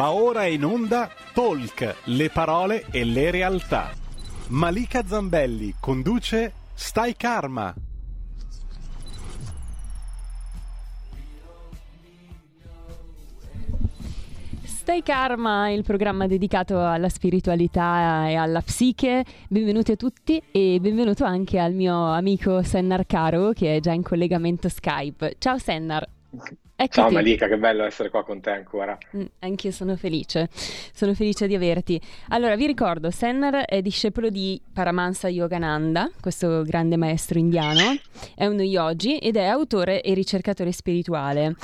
Va ora in onda Talk, le parole e le realtà. Malika Zambelli conduce Stai Karma. Stai Karma, il programma dedicato alla spiritualità e alla psiche. Benvenuti a tutti e benvenuto anche al mio amico Sennar Caro che è già in collegamento Skype. Ciao Sennar. Eccoti. Ciao Malika, che bello essere qua con te ancora. Mm, anch'io sono felice, sono felice di averti. Allora, vi ricordo, Sennar è discepolo di Paramahansa Yogananda, questo grande maestro indiano, è uno yogi ed è autore e ricercatore spirituale.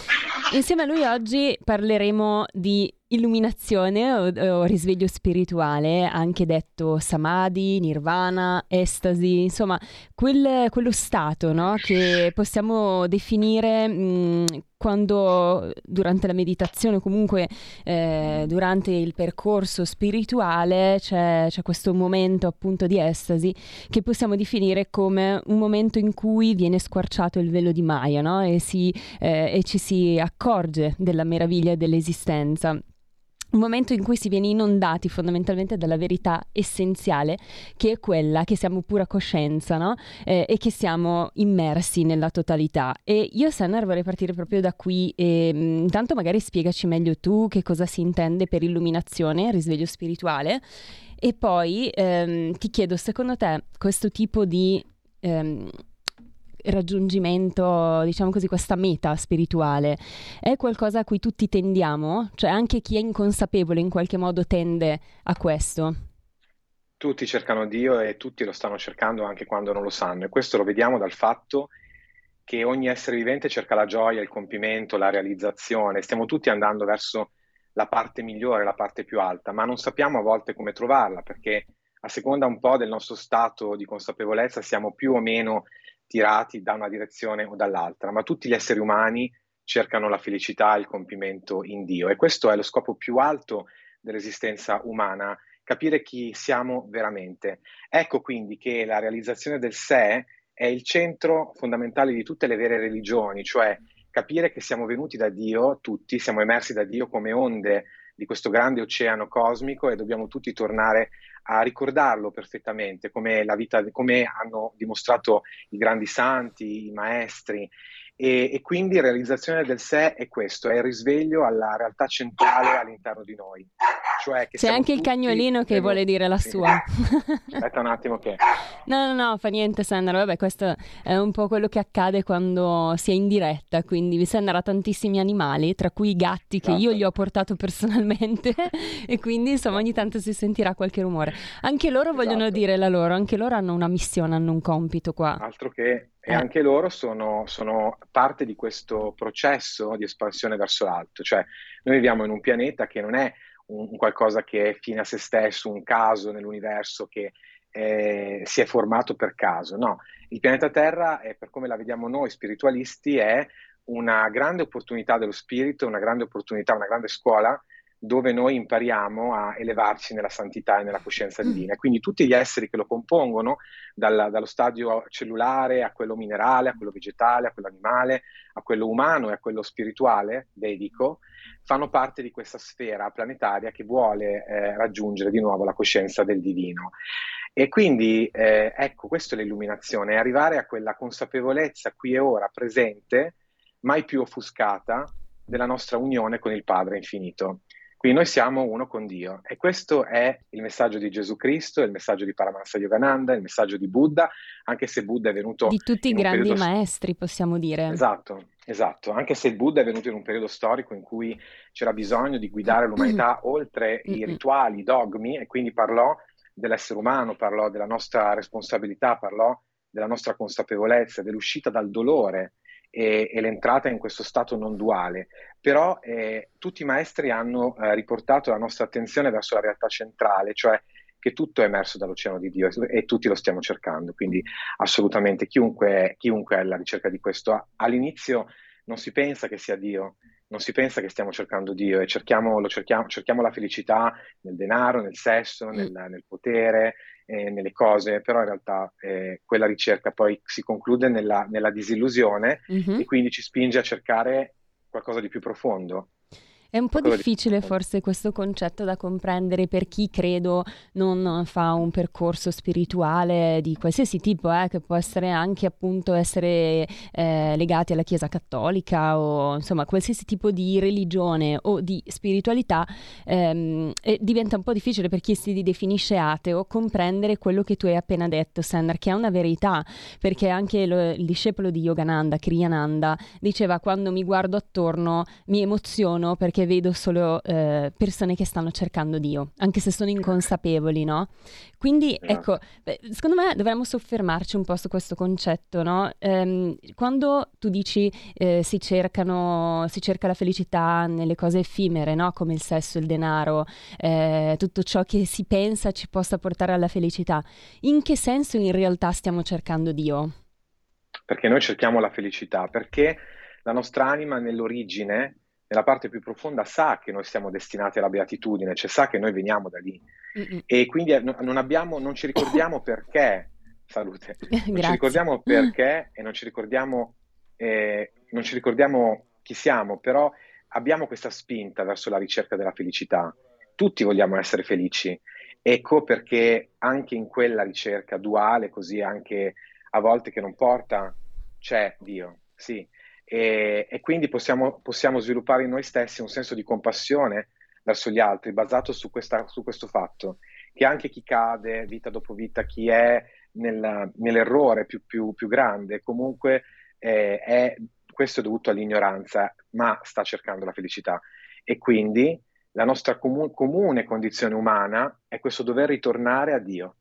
Insieme a lui oggi parleremo di illuminazione o, o, risveglio spirituale, anche detto samadhi, nirvana, estasi, insomma, quel, quello stato no? che possiamo definire mh, quando durante la meditazione comunque eh, durante il percorso spirituale c'è, c'è, questo momento appunto di estasi che possiamo definire come un momento in cui viene squarciato il velo di Maya no? e, si, eh, e ci si accorge della meraviglia dell'esistenza un momento in cui si viene inondati fondamentalmente dalla verità essenziale, che è quella che siamo pura coscienza, no? Eh, e che siamo immersi nella totalità. E io, Sennar, vorrei partire proprio da qui. E, mm, intanto magari spiegaci meglio tu che cosa si intende per illuminazione, risveglio spirituale. E poi ehm, ti chiedo, secondo te, questo tipo di... Ehm, raggiungimento, diciamo così, questa meta spirituale, è qualcosa a cui tutti tendiamo? Cioè anche chi è inconsapevole in qualche modo tende a questo? Tutti cercano Dio e tutti lo stanno cercando anche quando non lo sanno e questo lo vediamo dal fatto che ogni essere vivente cerca la gioia, il compimento, la realizzazione, stiamo tutti andando verso la parte migliore, la parte più alta, ma non sappiamo a volte come trovarla perché a seconda un po' del nostro stato di consapevolezza siamo più o meno tirati da una direzione o dall'altra, ma tutti gli esseri umani cercano la felicità e il compimento in Dio e questo è lo scopo più alto dell'esistenza umana, capire chi siamo veramente. Ecco quindi che la realizzazione del sé è il centro fondamentale di tutte le vere religioni, cioè capire che siamo venuti da Dio, tutti siamo emersi da Dio come onde di questo grande oceano cosmico e dobbiamo tutti tornare a ricordarlo perfettamente, come, vita, come hanno dimostrato i grandi santi, i maestri. E, e, quindi realizzazione del sé è questo, è il risveglio alla realtà centrale all'interno di noi. Cioè C'è anche il cagnolino che vuole dire la sua. Aspetta un attimo che... No, no, no, fa niente Sandra, vabbè questo è un po' quello che accade quando si è in diretta, quindi vi Sandra ha tantissimi animali, tra cui i gatti che esatto. io gli ho portato personalmente e quindi insomma ogni tanto si sentirà qualche rumore. Anche loro esatto. vogliono dire la loro, anche loro hanno una missione, hanno un compito qua. Altro che e eh. anche loro sono, sono, parte di questo processo di espansione verso l'alto, cioè noi viviamo in un pianeta che non è un, un qualcosa che è fine a se stesso, un caso nell'universo che eh, si è formato per caso, no, il pianeta Terra, è, per come la vediamo noi spiritualisti, è una grande opportunità dello spirito, una grande opportunità, una grande scuola dove noi impariamo a elevarci nella santità e nella coscienza mm. divina. Quindi tutti gli esseri che lo compongono, dal, dallo stadio cellulare a quello minerale, a quello vegetale, a quello animale, a quello umano e a quello spirituale, vedico, fanno parte di questa sfera planetaria che vuole eh, raggiungere di nuovo la coscienza del divino. E quindi, eh, ecco, questa è l'illuminazione, arrivare a quella consapevolezza qui e ora presente, mai più offuscata, della nostra unione con il Padre infinito. Quindi noi siamo uno con Dio. E questo è il messaggio di Gesù Cristo, il messaggio di Paramahansa Yogananda, il messaggio di Buddha, anche se Buddha è venuto... Di tutti i grandi periodo... maestri, possiamo dire. Esatto, esatto, anche se il Buddha è venuto in un periodo storico in cui c'era bisogno di guidare l'umanità oltre i rituali, i dogmi e quindi parlò dell'essere umano, parlò della nostra responsabilità, parlò della nostra consapevolezza, dell'uscita dal dolore e, e l'entrata in questo stato non duale. Però eh, tutti i maestri hanno eh, riportato la nostra attenzione verso la realtà centrale, cioè che tutto è emerso dall'oceano di Dio e tutti lo stiamo cercando. Quindi assolutamente chiunque, chiunque è alla ricerca di questo, all'inizio non si pensa che sia Dio, non si pensa che stiamo cercando Dio e cerchiamo, cerchiamo, cerchiamo la felicità nel denaro, nel sesso, mm. nel, nel potere, eh, nelle cose, però in realtà eh, quella ricerca poi si conclude nella, nella disillusione mm-hmm. e quindi ci spinge a cercare qualcosa di più profondo. È un po' difficile forse questo concetto da comprendere per chi credo non fa un percorso spirituale di qualsiasi tipo, eh, che può essere anche appunto essere eh, legati alla Chiesa Cattolica o insomma qualsiasi tipo di religione o di spiritualità, ehm, diventa un po' difficile per chi si definisce ateo comprendere quello che tu hai appena detto, Sandra, che è una verità, perché anche lo, il discepolo di Yogananda, Kriyananda, diceva quando mi guardo attorno mi emoziono perché vedo solo eh, persone che stanno cercando Dio, anche se sono inconsapevoli, no? Quindi, ecco, secondo me dovremmo soffermarci un po' su questo concetto, no? Ehm, quando tu dici eh, si, cercano, si cerca la felicità nelle cose effimere, no? Come il sesso, il denaro, eh, tutto ciò che si pensa ci possa portare alla felicità, in che senso in realtà stiamo cercando Dio? Perché noi cerchiamo la felicità, perché la nostra anima nell'origine nella parte più profonda sa che noi siamo destinati alla beatitudine, cioè sa che noi veniamo da lì. Mm-mm. E quindi eh, non, abbiamo, non ci ricordiamo perché, salute, non ci ricordiamo perché e non ci ricordiamo, eh, non ci ricordiamo chi siamo, però abbiamo questa spinta verso la ricerca della felicità. Tutti vogliamo essere felici. Ecco perché anche in quella ricerca duale, così anche a volte che non porta, c'è Dio, sì, e, e quindi possiamo, possiamo, sviluppare in noi stessi un senso di compassione verso gli altri basato su, questa, su questo fatto, che anche chi cade vita dopo vita, chi è nel, nell'errore più, più, più, grande, comunque eh, è, questo è dovuto all'ignoranza, ma sta cercando la felicità. E quindi la nostra comu- comune condizione umana è questo dover ritornare a Dio.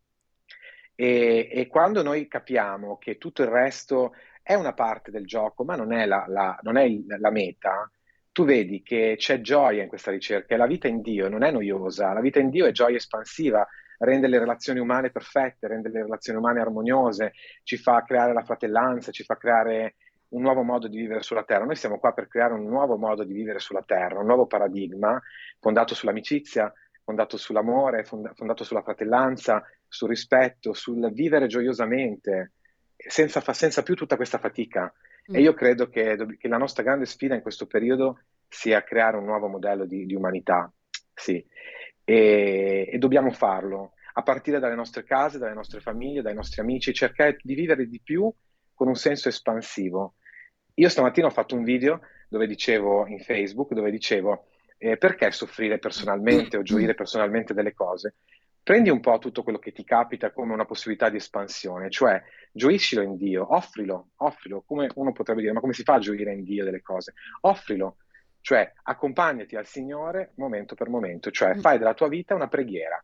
E, e, quando noi capiamo che tutto il resto è una parte del gioco, ma non è la, la, non è la meta, tu vedi che c'è gioia in questa ricerca e la vita in Dio non è noiosa, la vita in Dio è gioia espansiva, rende le relazioni umane perfette, rende le relazioni umane armoniose, ci fa creare la fratellanza, ci fa creare un nuovo modo di vivere sulla Terra. Noi siamo qua per creare un nuovo modo di vivere sulla Terra, un nuovo paradigma fondato sull'amicizia, fondato sull'amore, fondato sulla fratellanza, sul rispetto, sul vivere gioiosamente, senza, senza più tutta questa fatica. Mm. E io credo che, che, la nostra grande sfida in questo periodo sia creare un nuovo modello di, di umanità, sì, e, e, dobbiamo farlo a partire dalle nostre case, dalle nostre famiglie, dai nostri amici, cercare di vivere di più con un senso espansivo. Io stamattina ho fatto un video dove dicevo in Facebook, dove dicevo eh, perché soffrire personalmente o gioire personalmente delle cose? Prendi un po' tutto quello che ti capita come una possibilità di espansione, cioè gioiscilo in Dio, offrilo, offrilo, come uno potrebbe dire, ma come si fa a gioire in Dio delle cose? Offrilo, cioè accompagnati al Signore momento per momento, cioè mm. fai della tua vita una preghiera.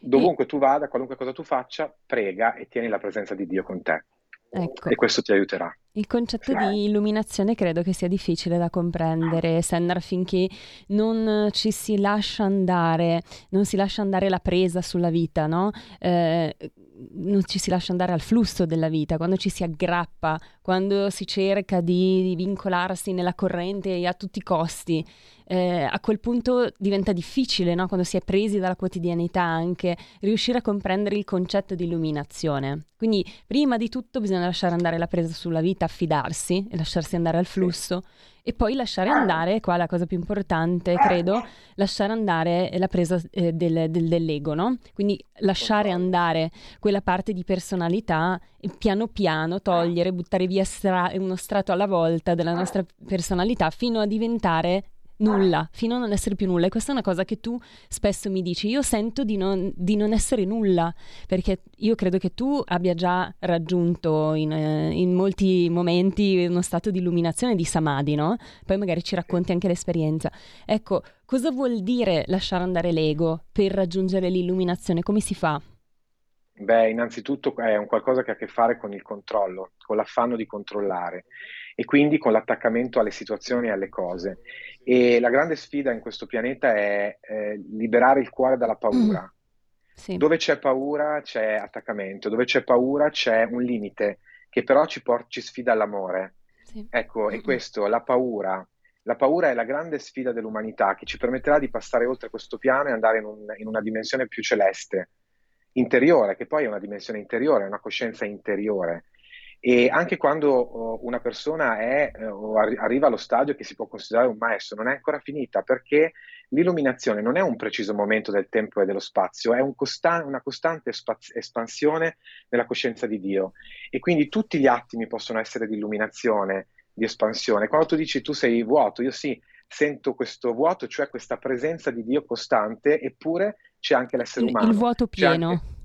Dovunque tu vada, qualunque cosa tu faccia, prega e tieni la presenza di Dio con te. Ecco. E questo ti aiuterà. Il concetto di illuminazione credo che sia difficile da comprendere, Sennar, finché non ci si lascia andare, non si lascia andare la presa sulla vita, no? Eh, non ci si lascia andare al flusso della vita, quando ci si aggrappa, quando si cerca di, di vincolarsi nella corrente a tutti i costi, eh, a quel punto diventa difficile, no? quando si è presi dalla quotidianità anche, riuscire a comprendere il concetto di illuminazione. Quindi prima di tutto bisogna lasciare andare la presa sulla vita, affidarsi e lasciarsi andare al flusso e poi lasciare andare, qua la cosa più importante credo, lasciare andare la presa eh, del, del, dell'ego, no? Quindi lasciare andare quella parte di personalità e piano piano togliere, buttare via stra- uno strato alla volta della nostra personalità fino a diventare nulla, fino a non essere più nulla. E questa è una cosa che tu spesso mi dici, io sento di non, di non essere nulla, perché io credo che tu abbia già raggiunto in, eh, in, molti momenti uno stato di illuminazione di samadhi, no? Poi magari ci racconti anche l'esperienza. Ecco, cosa vuol dire lasciare andare l'ego per raggiungere l'illuminazione? Come si fa? Beh, innanzitutto è un qualcosa che ha a che fare con il controllo, con l'affanno di controllare e quindi con l'attaccamento alle situazioni e alle cose. E la grande sfida in questo pianeta è eh, liberare il cuore dalla paura. Mm. Sì. Dove c'è paura c'è attaccamento, dove c'è paura c'è un limite che però ci, por- ci sfida all'amore. Sì. Ecco, mm-hmm. e questo, la paura. La paura è la grande sfida dell'umanità che ci permetterà di passare oltre questo piano e andare in, un, in una dimensione più celeste interiore, che poi è una dimensione interiore, è una coscienza interiore. E anche quando oh, una persona è, eh, arriva allo stadio che si può considerare un maestro, non è ancora finita perché l'illuminazione non è un preciso momento del tempo e dello spazio, è un costan- una costante spaz- espansione nella coscienza di Dio. E quindi tutti gli attimi possono essere di illuminazione, di espansione. Quando tu dici tu sei vuoto, io sì, sento questo vuoto, cioè questa presenza di Dio costante, eppure c'è anche l'essere umano. Il vuoto pieno.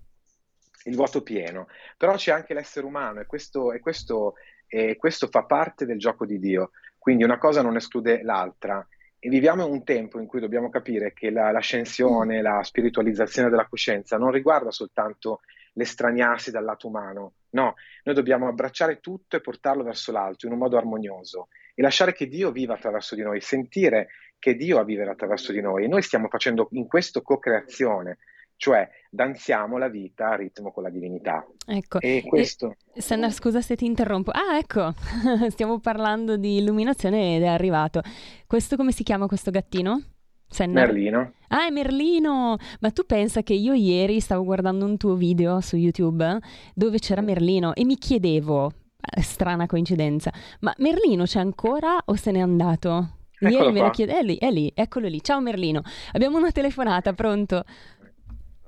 Il vuoto pieno, però c'è anche l'essere umano e questo, e, questo, e questo fa parte del gioco di Dio. Quindi una cosa non esclude l'altra. E viviamo un tempo in cui dobbiamo capire che la, l'ascensione, la spiritualizzazione della coscienza non riguarda soltanto l'estraniarsi dal lato umano, no, noi dobbiamo abbracciare tutto e portarlo verso l'alto in un modo armonioso e lasciare che Dio viva attraverso di noi, sentire che Dio a vivere attraverso di noi. E noi stiamo facendo in questo co-creazione, cioè danziamo la vita a ritmo con la divinità. Ecco. E questo... E, Sandra, scusa se ti interrompo. Ah, ecco, stiamo parlando di illuminazione ed è arrivato. Questo come si chiama questo gattino? Senna? Merlino. Ah, è Merlino! Ma tu pensa che io ieri stavo guardando un tuo video su YouTube dove c'era Merlino e mi chiedevo, eh, strana coincidenza, ma Merlino c'è ancora o se n'è andato? Ieri me lo chiede, è lì, è lì, eccolo lì. Ciao Merlino, abbiamo una telefonata, pronto?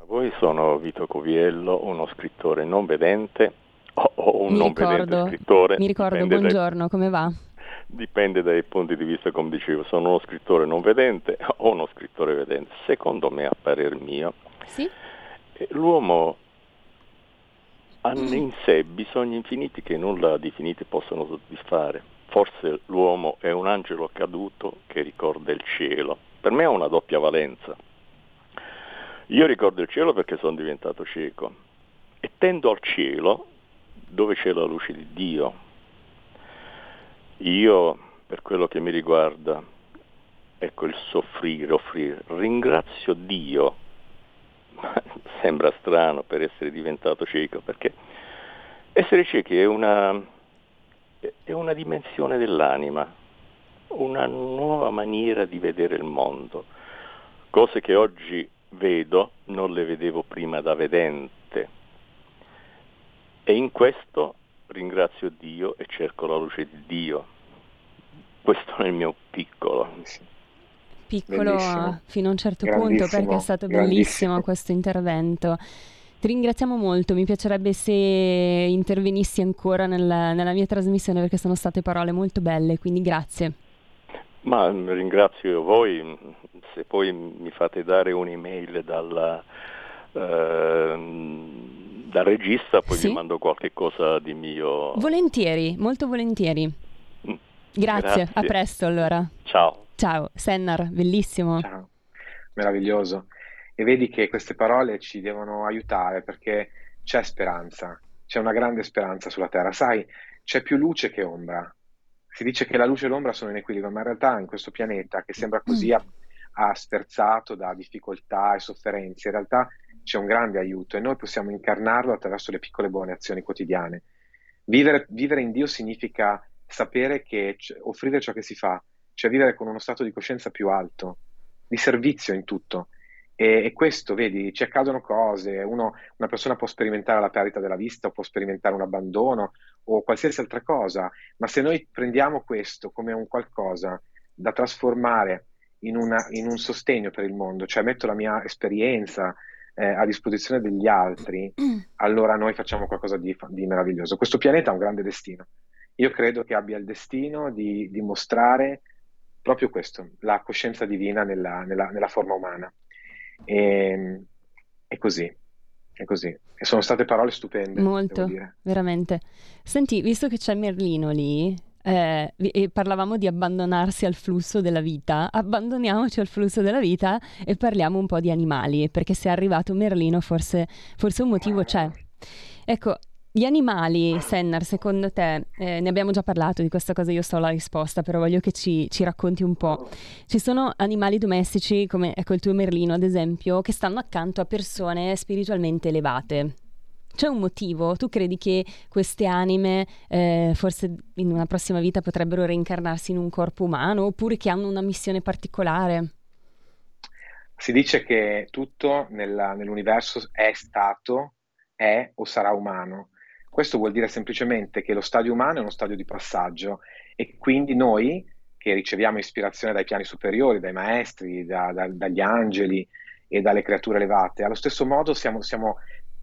Voi sono Vito Coviello, uno scrittore non vedente o un mi non ricordo, vedente scrittore. Mi ricordo, buongiorno, dai, come va? Dipende dai punti di vista, come dicevo, sono uno scrittore non vedente o uno scrittore vedente. Secondo me, a parer mio, Sì? l'uomo ha in sé bisogni infiniti che nulla di finiti possono soddisfare. Forse l'uomo è un angelo caduto che ricorda il cielo. Per me ha una doppia valenza. Io ricordo il cielo perché sono diventato cieco e tendo al cielo dove c'è la luce di Dio. Io, per quello che mi riguarda, ecco il soffrire, offrire, ringrazio Dio. Sembra strano per essere diventato cieco, perché essere ciechi è una, è una dimensione dell'anima, una nuova maniera di vedere il mondo. Cose che oggi vedo non le vedevo prima da vedente. E in questo ringrazio Dio e cerco la luce di Dio. Questo è il mio piccolo. Piccolo Bellissimo. fino a un certo punto perché è stato bellissimo questo intervento. Ti ringraziamo molto, mi piacerebbe se intervenissi ancora nella, nella mia trasmissione perché sono state parole molto belle, quindi grazie. Ma ringrazio voi, se poi mi fate dare un'email dalla, ehm, dal regista, poi Sì. vi mando qualche cosa di mio. Volentieri, molto volentieri. Mm, Grazie, Grazie. a presto allora. Ciao. Ciao, Sennar, bellissimo. Ciao, meraviglioso. E vedi che queste parole ci devono aiutare perché c'è speranza, c'è una grande speranza sulla Terra. Sai, c'è più luce che ombra. Si dice che la luce e l'ombra sono in equilibrio, ma in realtà in questo pianeta che sembra così a- sferzato da difficoltà e sofferenze, in realtà c'è un grande aiuto e noi possiamo incarnarlo attraverso le piccole buone azioni quotidiane. Vivere, vivere in Dio significa sapere che offrire ciò che si fa, cioè vivere con uno stato di coscienza più alto, di servizio in tutto. E, e questo, vedi, ci accadono cose, uno- una persona può sperimentare la perdita della vista, o può sperimentare un abbandono o qualsiasi altra cosa, ma se noi prendiamo questo come un qualcosa da trasformare in, una- in un sostegno per il mondo, cioè metto la mia esperienza eh, a disposizione degli altri, allora noi facciamo qualcosa di, di meraviglioso. Questo pianeta ha un grande destino. Io credo che abbia il destino di, di mostrare proprio questo, la coscienza divina nella, nella- nella forma umana. E, è così, è così. E sono state parole stupende, Molto, veramente. Senti, visto che c'è Merlino lì, eh, e parlavamo di abbandonarsi al flusso della vita, abbandoniamoci al flusso della vita e parliamo un po' di animali, perché se è arrivato Merlino forse, forse un motivo c'è. Ecco, gli animali, Sennar, secondo te, eh, ne abbiamo già parlato di questa cosa, io so la risposta, però voglio che ci, ci racconti un po'. Ci sono animali domestici, come ecco il tuo Merlino, ad esempio, che stanno accanto a persone spiritualmente elevate. C'è un motivo? Tu credi che queste anime eh, forse in una prossima vita potrebbero reincarnarsi in un corpo umano oppure che hanno una missione particolare? Si dice che tutto nella- nell'universo è stato, è o sarà umano. Questo vuol dire semplicemente che lo stadio umano è uno stadio di passaggio e quindi noi che riceviamo ispirazione dai piani superiori, dai maestri, da, da, dagli angeli e dalle creature elevate, allo stesso modo siamo, siamo,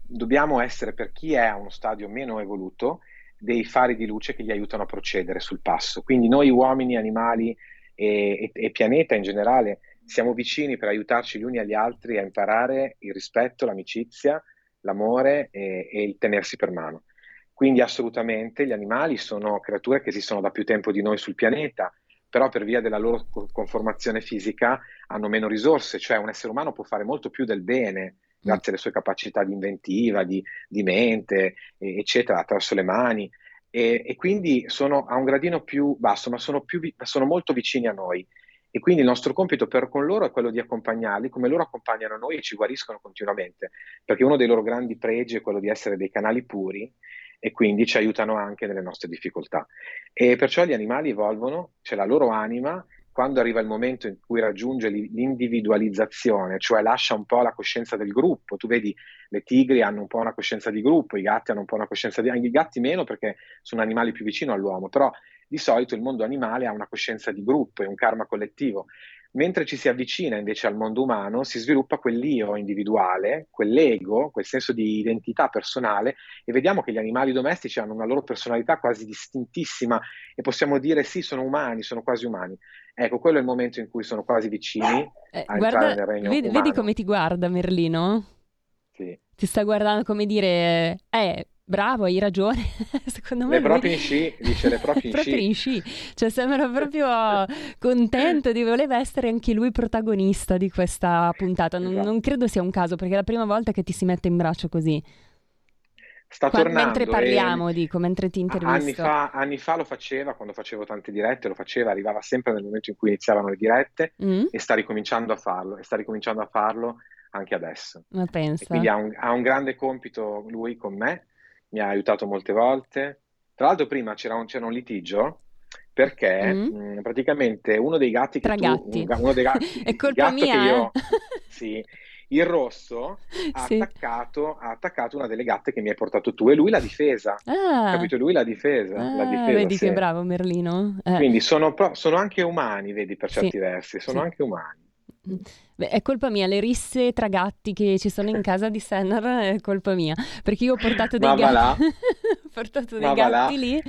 dobbiamo essere per chi è a uno stadio meno evoluto dei fari di luce che gli aiutano a procedere sul passo. Quindi noi uomini, animali e, e, e pianeta in generale siamo vicini per aiutarci gli uni agli altri a imparare il rispetto, l'amicizia, l'amore e, e il tenersi per mano. Quindi assolutamente gli animali sono creature che esistono da più tempo di noi sul pianeta, però per via della loro conformazione fisica hanno meno risorse, cioè un essere umano può fare molto più del bene grazie alle sue capacità di inventiva, di, di mente, eccetera, attraverso le mani. E, e, quindi sono a un gradino più basso, ma sono, più, sono molto vicini a noi. E quindi il nostro compito per con loro è quello di accompagnarli come loro accompagnano noi e ci guariscono continuamente, perché uno dei loro grandi pregi è quello di essere dei canali puri e quindi ci aiutano anche nelle nostre difficoltà. E perciò gli animali evolvono, c'è la loro anima, quando arriva il momento in cui raggiunge l'individualizzazione, cioè lascia un po' la coscienza del gruppo, tu vedi le tigri hanno un po' una coscienza di gruppo, i gatti hanno un po' una coscienza di... i gatti meno perché sono animali più vicini all'uomo, però di solito il mondo animale ha una coscienza di gruppo e un karma collettivo Mentre ci si avvicina invece al mondo umano, si sviluppa quell'io individuale, quell'ego, quel senso di identità personale e vediamo che gli animali domestici hanno una loro personalità quasi distintissima e possiamo dire sì, sono umani, sono quasi umani. Ecco, quello è il momento in cui sono quasi vicini eh, a guarda, nel regno vedi, vedi come ti guarda Merlino? Sì. Ti sta guardando come dire, eh, Bravo, hai ragione. Secondo me. Le proprio in sci, dice le proprio in proprio in sci. Cioè, sembra proprio contento di voleva essere anche lui protagonista di questa puntata. Non, esatto. non, credo sia un caso, perché è la prima volta che ti si mette in braccio così. Sta Qua, tornando. Mentre parliamo, e... dico, mentre ti intervisto. Anni fa, anni fa, lo faceva, quando facevo tante dirette, lo faceva, arrivava sempre nel momento in cui iniziavano le dirette mm. e sta ricominciando a farlo. E sta ricominciando a farlo anche adesso. Ma pensa. E quindi ha un, ha un grande compito lui con me mi ha aiutato molte volte. Tra l'altro prima c'era un, c'era un litigio perché mm. mh, mm, praticamente uno dei gatti che Tra tu, gatti. Un, uno dei gatti, È colpa mia, io, eh? sì, il rosso ha, sì. attaccato, ha, attaccato, una delle gatte che mi hai portato tu e lui l'ha difesa. Ah. Capito? Lui l'ha difesa. Ah, l'ha difesa vedi sì. che bravo Merlino. Eh. Quindi sono, sono, anche umani, vedi, per certi sì. versi, sono anche umani. Beh, è colpa mia, le risse tra gatti che ci sono in casa di Sennar è colpa mia, perché io ho portato dei, gatti, ho portato dei gatti lì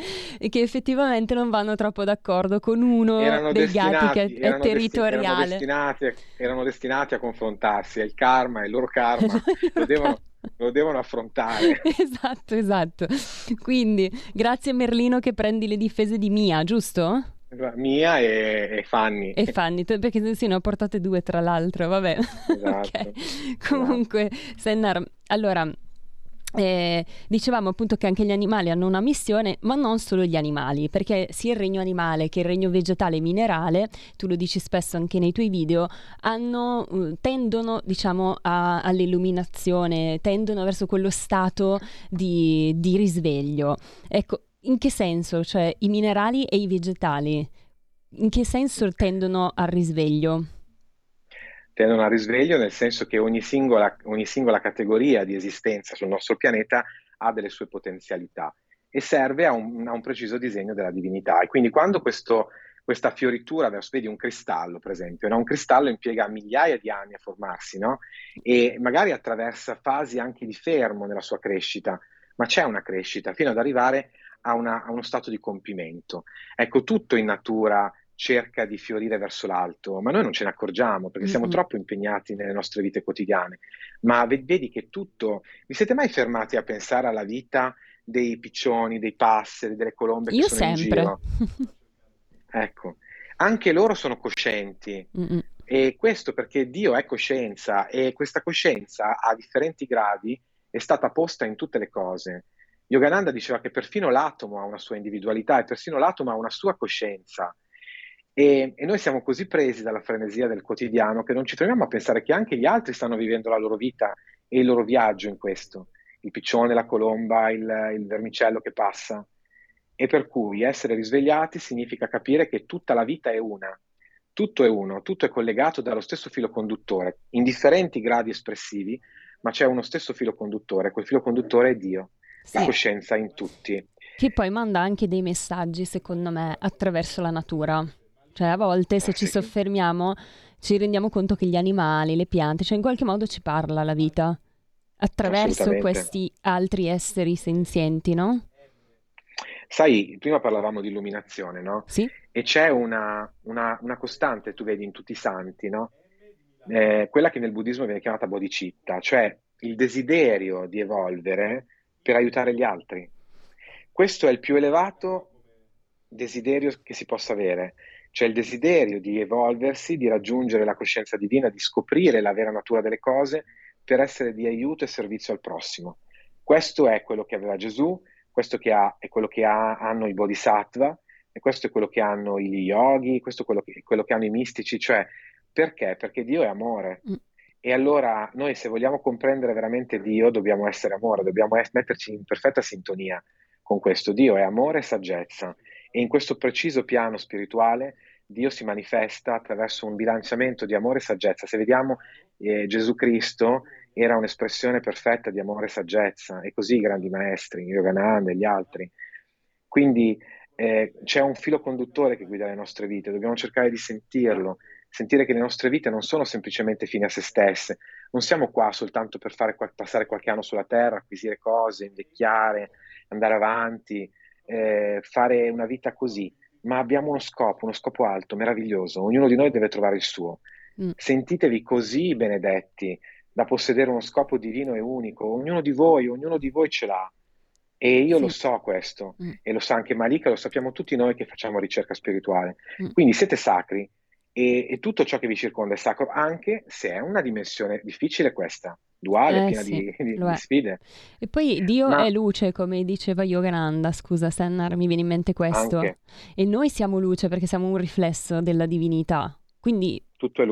che effettivamente non vanno troppo d'accordo con uno erano dei gatti che è, è territoriale. Erano destinati, erano destinati, a confrontarsi, è il karma, è il loro karma, lo devono, lo devono affrontare. esatto, esatto. Quindi, grazie Merlino che prendi le difese di Mia, giusto? Mia e, e Fanny. E Fanny, perché sì, ne ho portate due tra l'altro, vabbè. Esatto. okay. Comunque, Sennar, allora, eh, dicevamo appunto che anche gli animali hanno una missione, ma non solo gli animali, perché sia il regno animale che il regno vegetale e minerale, tu lo dici spesso anche nei tuoi video, hanno, uh, tendono diciamo a, all'illuminazione, tendono verso quello stato di, di risveglio. Ecco, in che senso? Cioè i minerali e i vegetali, in che senso tendono al risveglio? Tendono al risveglio nel senso che ogni singola, ogni singola categoria di esistenza sul nostro pianeta ha delle sue potenzialità e serve a un, a un preciso disegno della divinità. E quindi quando questo, questa fioritura vedi un cristallo per esempio, no? un cristallo impiega migliaia di anni a formarsi no? e magari attraversa fasi anche di fermo nella sua crescita, ma c'è una crescita fino ad arrivare a, una, a uno stato di compimento. Ecco, tutto in natura cerca di fiorire verso l'alto, ma noi non ce ne accorgiamo perché siamo mm-hmm. troppo impegnati nelle nostre vite quotidiane. Ma vedi che tutto. Vi siete mai fermati a pensare alla vita dei piccioni, dei passeri, delle colombe Io sempre. in giro? ecco, anche loro sono coscienti. Mm-hmm. E questo perché Dio è coscienza e questa coscienza a differenti gradi è stata posta in tutte le cose. Yogananda diceva che perfino l'atomo ha una sua individualità e persino l'atomo ha una sua coscienza. E, e, noi siamo così presi dalla frenesia del quotidiano che non ci fermiamo a pensare che anche gli altri stanno vivendo la loro vita e il loro viaggio in questo. Il piccione, la colomba, il, il vermicello che passa. E per cui essere risvegliati significa capire che tutta la vita è una. Tutto è uno, tutto è collegato dallo stesso filo conduttore, in differenti gradi espressivi, ma c'è uno stesso filo conduttore, quel filo conduttore è Dio. Sì. la coscienza in tutti. Che poi manda anche dei messaggi, secondo me, attraverso la natura. Cioè, a volte se ci soffermiamo ci rendiamo conto che gli animali, le piante, cioè in qualche modo ci parla la vita attraverso questi altri esseri senzienti, no? Sai, prima parlavamo di illuminazione, no? Sì. E c'è una, una, una costante, tu vedi in tutti i santi, no? Eh, quella che nel buddismo viene chiamata bodhicitta, cioè il desiderio di evolvere per aiutare gli altri. Questo è il più elevato desiderio che si possa avere, cioè il desiderio di evolversi, di raggiungere la coscienza divina, di scoprire la vera natura delle cose per essere di aiuto e servizio al prossimo. Questo è quello che aveva Gesù, questo ha, è quello che ha, hanno i bodhisattva, e questo è quello che hanno gli yogi, questo è quello che, quello che hanno i mistici, cioè perché? Perché Dio è amore. E allora noi se vogliamo comprendere veramente Dio dobbiamo essere amore, dobbiamo metterci in perfetta sintonia con questo. Dio è amore e saggezza e in questo preciso piano spirituale Dio si manifesta attraverso un bilanciamento di amore e saggezza. Se vediamo eh, Gesù Cristo era un'espressione perfetta di amore e saggezza e così i grandi maestri, Yogananda e gli altri. Quindi eh, c'è un filo conduttore che guida le nostre vite, dobbiamo cercare di sentirlo, sentire che le nostre vite non sono semplicemente fine a se stesse, non siamo qua soltanto per fare, passare qualche anno sulla terra, acquisire cose, invecchiare, andare avanti, eh, fare una vita così, ma abbiamo uno scopo, uno scopo alto, meraviglioso, ognuno di noi deve trovare il suo. Mm. Sentitevi così benedetti da possedere uno scopo divino e unico, ognuno di voi, ognuno di voi ce l'ha. E io sì. lo so questo, mm. e lo sa anche Malika, lo sappiamo tutti noi che facciamo ricerca spirituale. Mm. Quindi siete sacri, e, e, tutto ciò che vi circonda è sacro, anche se è una dimensione difficile questa, duale, eh, piena sì, di, di, di, sfide. E poi Dio Ma... è luce, come diceva Yogananda, scusa Sennar, mi viene in mente questo. Anche. E noi siamo luce perché siamo un riflesso della divinità. Quindi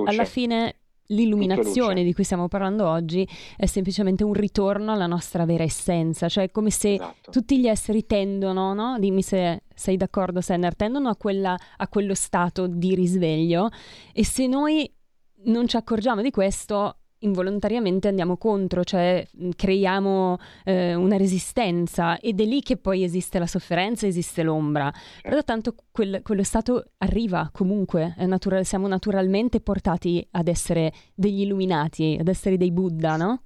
alla fine l'illuminazione di cui stiamo parlando oggi è semplicemente un ritorno alla nostra vera essenza, cioè è come se esatto. tutti gli esseri tendono, no? dimmi se sei d'accordo Senner, tendono a, quella, a quello stato di risveglio e se noi non ci accorgiamo di questo involontariamente andiamo contro, cioè creiamo eh, una resistenza ed è lì che poi esiste la sofferenza, esiste l'ombra. Però tanto quel, quello stato arriva comunque, natura- siamo naturalmente portati ad essere degli illuminati, ad essere dei Buddha, no?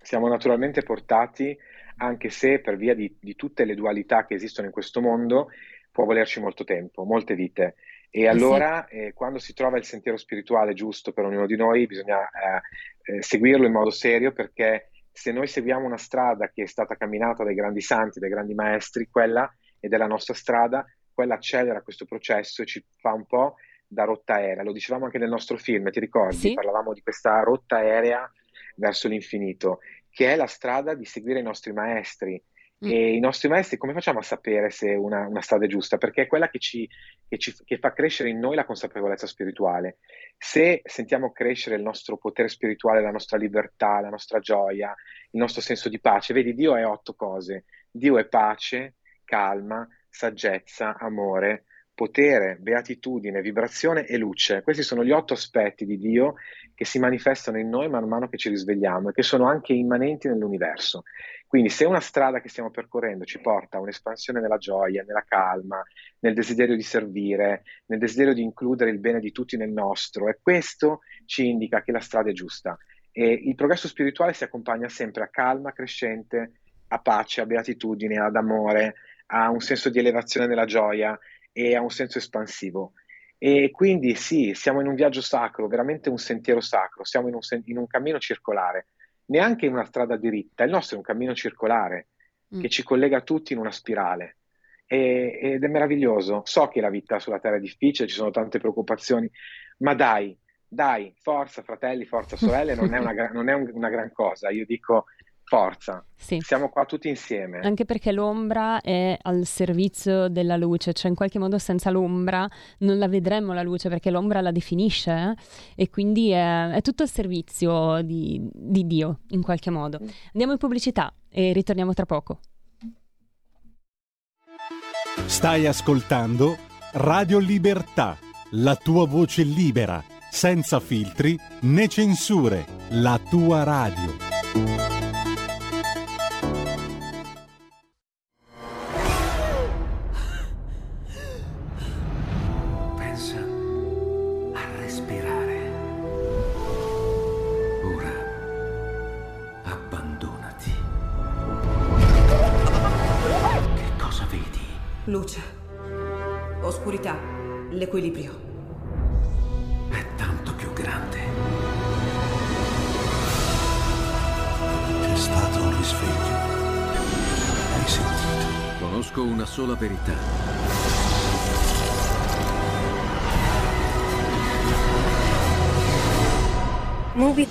Siamo naturalmente portati, anche se per via di, di tutte le dualità che esistono in questo mondo, può volerci molto tempo, molte vite. E allora, sì. eh, quando si trova il sentiero spirituale giusto per ognuno di noi, bisogna eh, eh, seguirlo in modo serio perché se noi seguiamo una strada che è stata camminata dai grandi santi, dai grandi maestri, quella è della nostra strada, quella accelera questo processo e ci fa un po' da rotta aerea. Lo dicevamo anche nel nostro film, ti ricordi? Sì. Parlavamo di questa rotta aerea verso l'infinito, che è la strada di seguire i nostri maestri, Mm. E i nostri maestri, come facciamo a sapere se una, una strada è giusta? Perché è quella che, ci, che, ci, che fa crescere in noi la consapevolezza spirituale. Se sentiamo crescere il nostro potere spirituale, la nostra libertà, la nostra gioia, il nostro senso di pace, vedi, Dio è otto cose. Dio è pace, calma, saggezza, amore, potere, beatitudine, vibrazione e luce. Questi sono gli otto aspetti di Dio che si manifestano in noi man mano che ci risvegliamo e che sono anche immanenti nell'universo. Quindi se una strada che stiamo percorrendo ci porta a un'espansione nella gioia, nella calma, nel desiderio di servire, nel desiderio di includere il bene di tutti nel nostro, e questo ci indica che la strada è giusta. E il progresso spirituale si accompagna sempre a calma crescente, a pace, a beatitudine, ad amore, a un senso di elevazione nella gioia e a un senso espansivo. E quindi sì, siamo in un viaggio sacro, veramente un sentiero sacro, siamo in un, in un cammino circolare neanche in una strada diritta, il nostro è un cammino circolare mm. che ci collega tutti in una spirale e, ed è meraviglioso. So che la vita sulla Terra è difficile, ci sono tante preoccupazioni, ma dai, dai, forza fratelli, forza sorelle, non è una, non è un, una gran cosa. Io dico forza. Sì. Siamo qua tutti insieme. Anche perché l'ombra è al servizio della luce, cioè in qualche modo senza l'ombra non la vedremmo la luce perché l'ombra la definisce eh? e quindi è, è, tutto al servizio di, di Dio in qualche modo. Mm. Andiamo in pubblicità e ritorniamo tra poco. Stai ascoltando Radio Libertà, la tua voce libera, senza filtri né censure, la tua radio.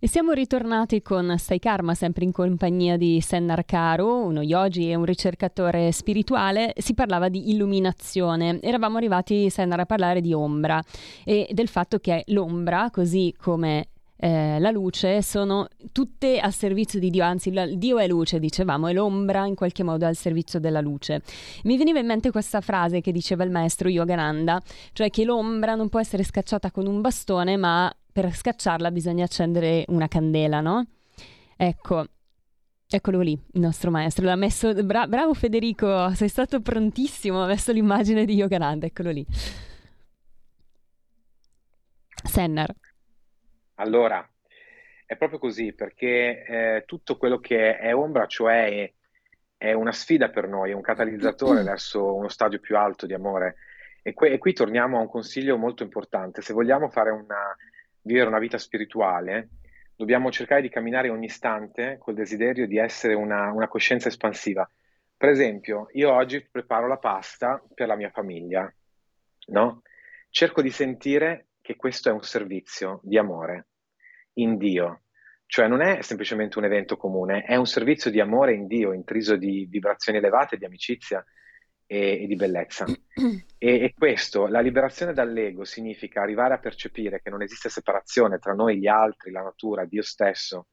E siamo ritornati con Stai Karma, sempre in compagnia di Sennar Caro, uno yogi e un ricercatore spirituale. Si parlava di illuminazione. Eravamo arrivati, Sennar, a parlare di ombra e del fatto che l'ombra, così come eh, la luce, sono tutte a servizio di Dio, anzi la- Dio è luce, dicevamo, e l'ombra in qualche modo è al servizio della luce. Mi veniva in mente questa frase che diceva il maestro Yogananda, cioè che l'ombra non può essere scacciata con un bastone, ma per scacciarla bisogna accendere una candela, no? Ecco, eccolo lì, il nostro maestro. L'ha messo. bra- bravo Federico, sei stato prontissimo. Ha messo l'immagine di Yogananda, eccolo lì. Sennar. Allora, è proprio così, perché eh, tutto quello che è ombra, cioè è, è una sfida per noi, è un catalizzatore verso uno stadio più alto di amore. E, que- e qui torniamo a un consiglio molto importante. Se vogliamo fare una, vivere una vita spirituale, dobbiamo cercare di camminare ogni istante col desiderio di essere una, una coscienza espansiva. Per esempio, io oggi preparo la pasta per la mia famiglia, no? Cerco di sentire che questo è un servizio di amore in Dio, cioè non è semplicemente un evento comune, è un servizio di amore in Dio, intriso di vibrazioni elevate, di amicizia e, e di bellezza. E, e questo, la liberazione dall'ego, significa arrivare a percepire che non esiste separazione tra noi, gli altri, la natura, Dio stesso.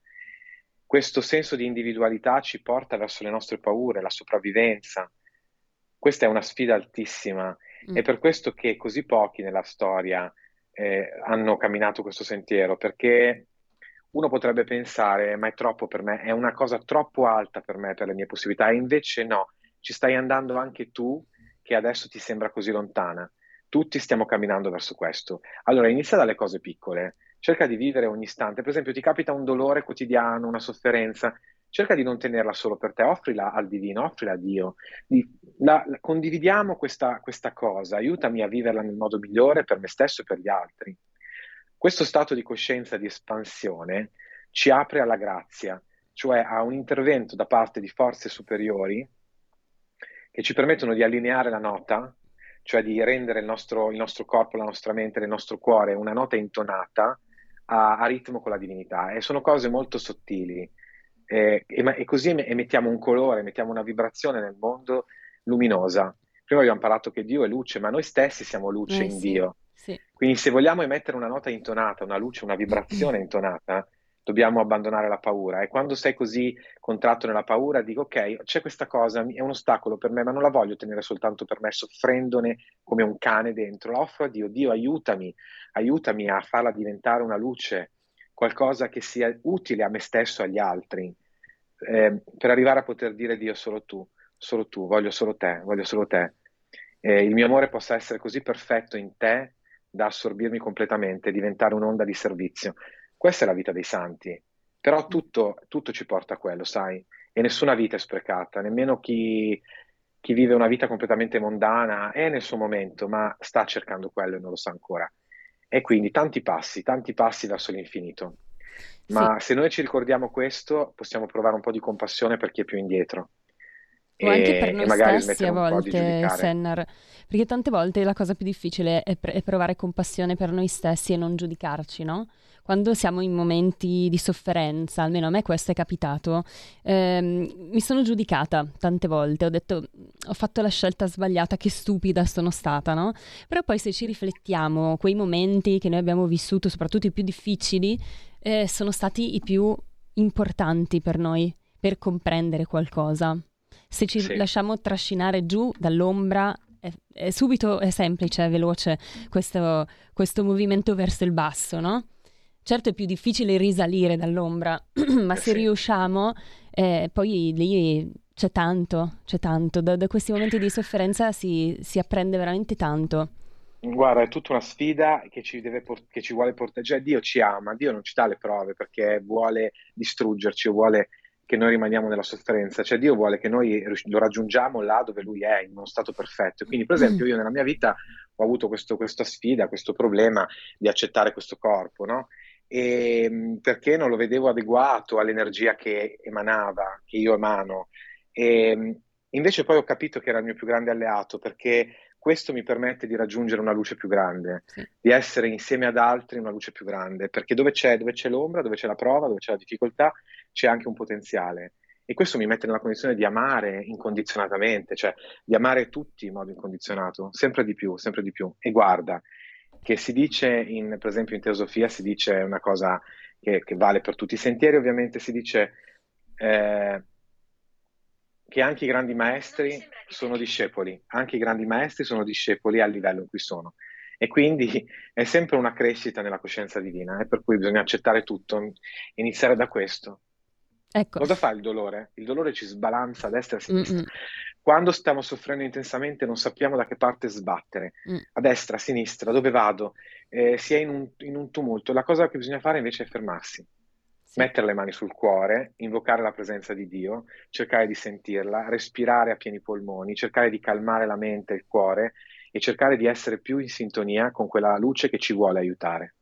Questo senso di individualità ci porta verso le nostre paure, la sopravvivenza. Questa è una sfida altissima. È per questo che così pochi nella storia eh, hanno camminato questo sentiero, perché uno potrebbe pensare, ma è troppo per me, è una cosa troppo alta per me, per le mie possibilità, e invece no, ci stai andando anche tu che adesso ti sembra così lontana. Tutti stiamo camminando verso questo. Allora inizia dalle cose piccole, cerca di vivere ogni istante. Per esempio, ti capita un dolore quotidiano, una sofferenza, cerca di non tenerla solo per te, offrila al divino, offrila a Dio. Di- la- la- condividiamo questa, questa cosa, aiutami a viverla nel modo migliore per me stesso e per gli altri. Questo stato di coscienza, di espansione, ci apre alla grazia, cioè a un intervento da parte di forze superiori che ci permettono di allineare la nota, cioè di rendere il nostro, il nostro corpo, la nostra mente, il nostro cuore una nota intonata a, a ritmo con la divinità. E sono cose molto sottili. Eh, e, ma- e così em- emettiamo un colore, emettiamo una vibrazione nel mondo luminosa. Prima abbiamo parlato che Dio è luce, ma noi stessi siamo luce Eh, in sì, Dio. sì. Quindi se vogliamo emettere una nota intonata, una luce, una vibrazione intonata, dobbiamo abbandonare la paura. E quando sei così contratto nella paura, dico ok, c'è questa cosa, è un ostacolo per me, ma non la voglio tenere soltanto per me, soffrendone come un cane dentro. La offro a Dio. Dio, aiutami, aiutami a farla diventare una luce, qualcosa che sia utile a me stesso e agli altri, eh, per arrivare a poter dire Dio solo tu, solo tu, voglio solo te, voglio solo te. Eh, il mio amore possa essere così perfetto in te da assorbirmi completamente, diventare un'onda di servizio. Questa è la vita dei santi, però tutto, tutto ci porta a quello, sai? E nessuna vita è sprecata, nemmeno chi, chi vive una vita completamente mondana è nel suo momento, ma sta cercando quello e non lo sa ancora. E quindi tanti passi, tanti passi verso l'infinito. Ma se noi ci ricordiamo questo, possiamo provare un po' di compassione per chi è più indietro. O anche per noi stessi a volte, Sennar, perché tante volte la cosa più difficile è, è, provare compassione per noi stessi e non giudicarci, no? Quando siamo in momenti di sofferenza, almeno a me questo è capitato, ehm, mi sono giudicata tante volte, ho detto ho fatto la scelta sbagliata, che stupida sono stata, no? Però poi se ci riflettiamo, quei momenti che noi abbiamo vissuto, soprattutto i più difficili, eh, sono stati i più importanti per noi, per comprendere qualcosa. Se ci sì. lasciamo trascinare giù dall'ombra, è, è subito è semplice, è veloce questo, questo movimento verso il basso, no? Certo è più difficile risalire dall'ombra, ma eh se riusciamo, eh, poi lì c'è tanto, c'è tanto. Da, da questi momenti di sofferenza si, si, apprende veramente tanto. Guarda, è tutta una sfida che ci, port- che ci vuole portare. Cioè, Dio ci ama, Dio non ci dà le prove perché vuole distruggerci o vuole che noi rimaniamo nella sofferenza, cioè Dio vuole che noi lo raggiungiamo là dove Lui è, in uno stato perfetto. Quindi, per esempio, io nella mia vita ho avuto questo, questa sfida, questo problema di accettare questo corpo, no? E, perché non lo vedevo adeguato all'energia che emanava, che io emano. E, invece poi ho capito che era il mio più grande alleato, perché questo mi permette di raggiungere una luce più grande, sì. di essere insieme ad altri una luce più grande, perché dove c'è, dove c'è l'ombra, dove c'è la prova, dove c'è la difficoltà, c'è anche un potenziale. E questo mi mette nella condizione di amare incondizionatamente, cioè di amare tutti in modo incondizionato, sempre di più, sempre di più. E guarda, che si dice, in, per esempio in teosofia, si dice una cosa che, che vale per tutti i sentieri, ovviamente si dice eh, che anche i grandi maestri sono discepoli, anche i grandi maestri sono discepoli al livello in cui sono. E quindi è sempre una crescita nella coscienza divina, eh, per cui bisogna accettare tutto, iniziare da questo. Ecco. Cosa fa il dolore? Il dolore ci sbalanza a destra e a sinistra. Mm-mm. Quando stiamo soffrendo intensamente non sappiamo da che parte sbattere, mm. a destra, a sinistra, dove vado, eh, si è in un, in un tumulto. La cosa che bisogna fare invece è fermarsi mettere le mani sul cuore, invocare la presenza di Dio, cercare di sentirla, respirare a pieni polmoni, cercare di calmare la mente e il cuore e cercare di essere più in sintonia con quella luce che ci vuole aiutare.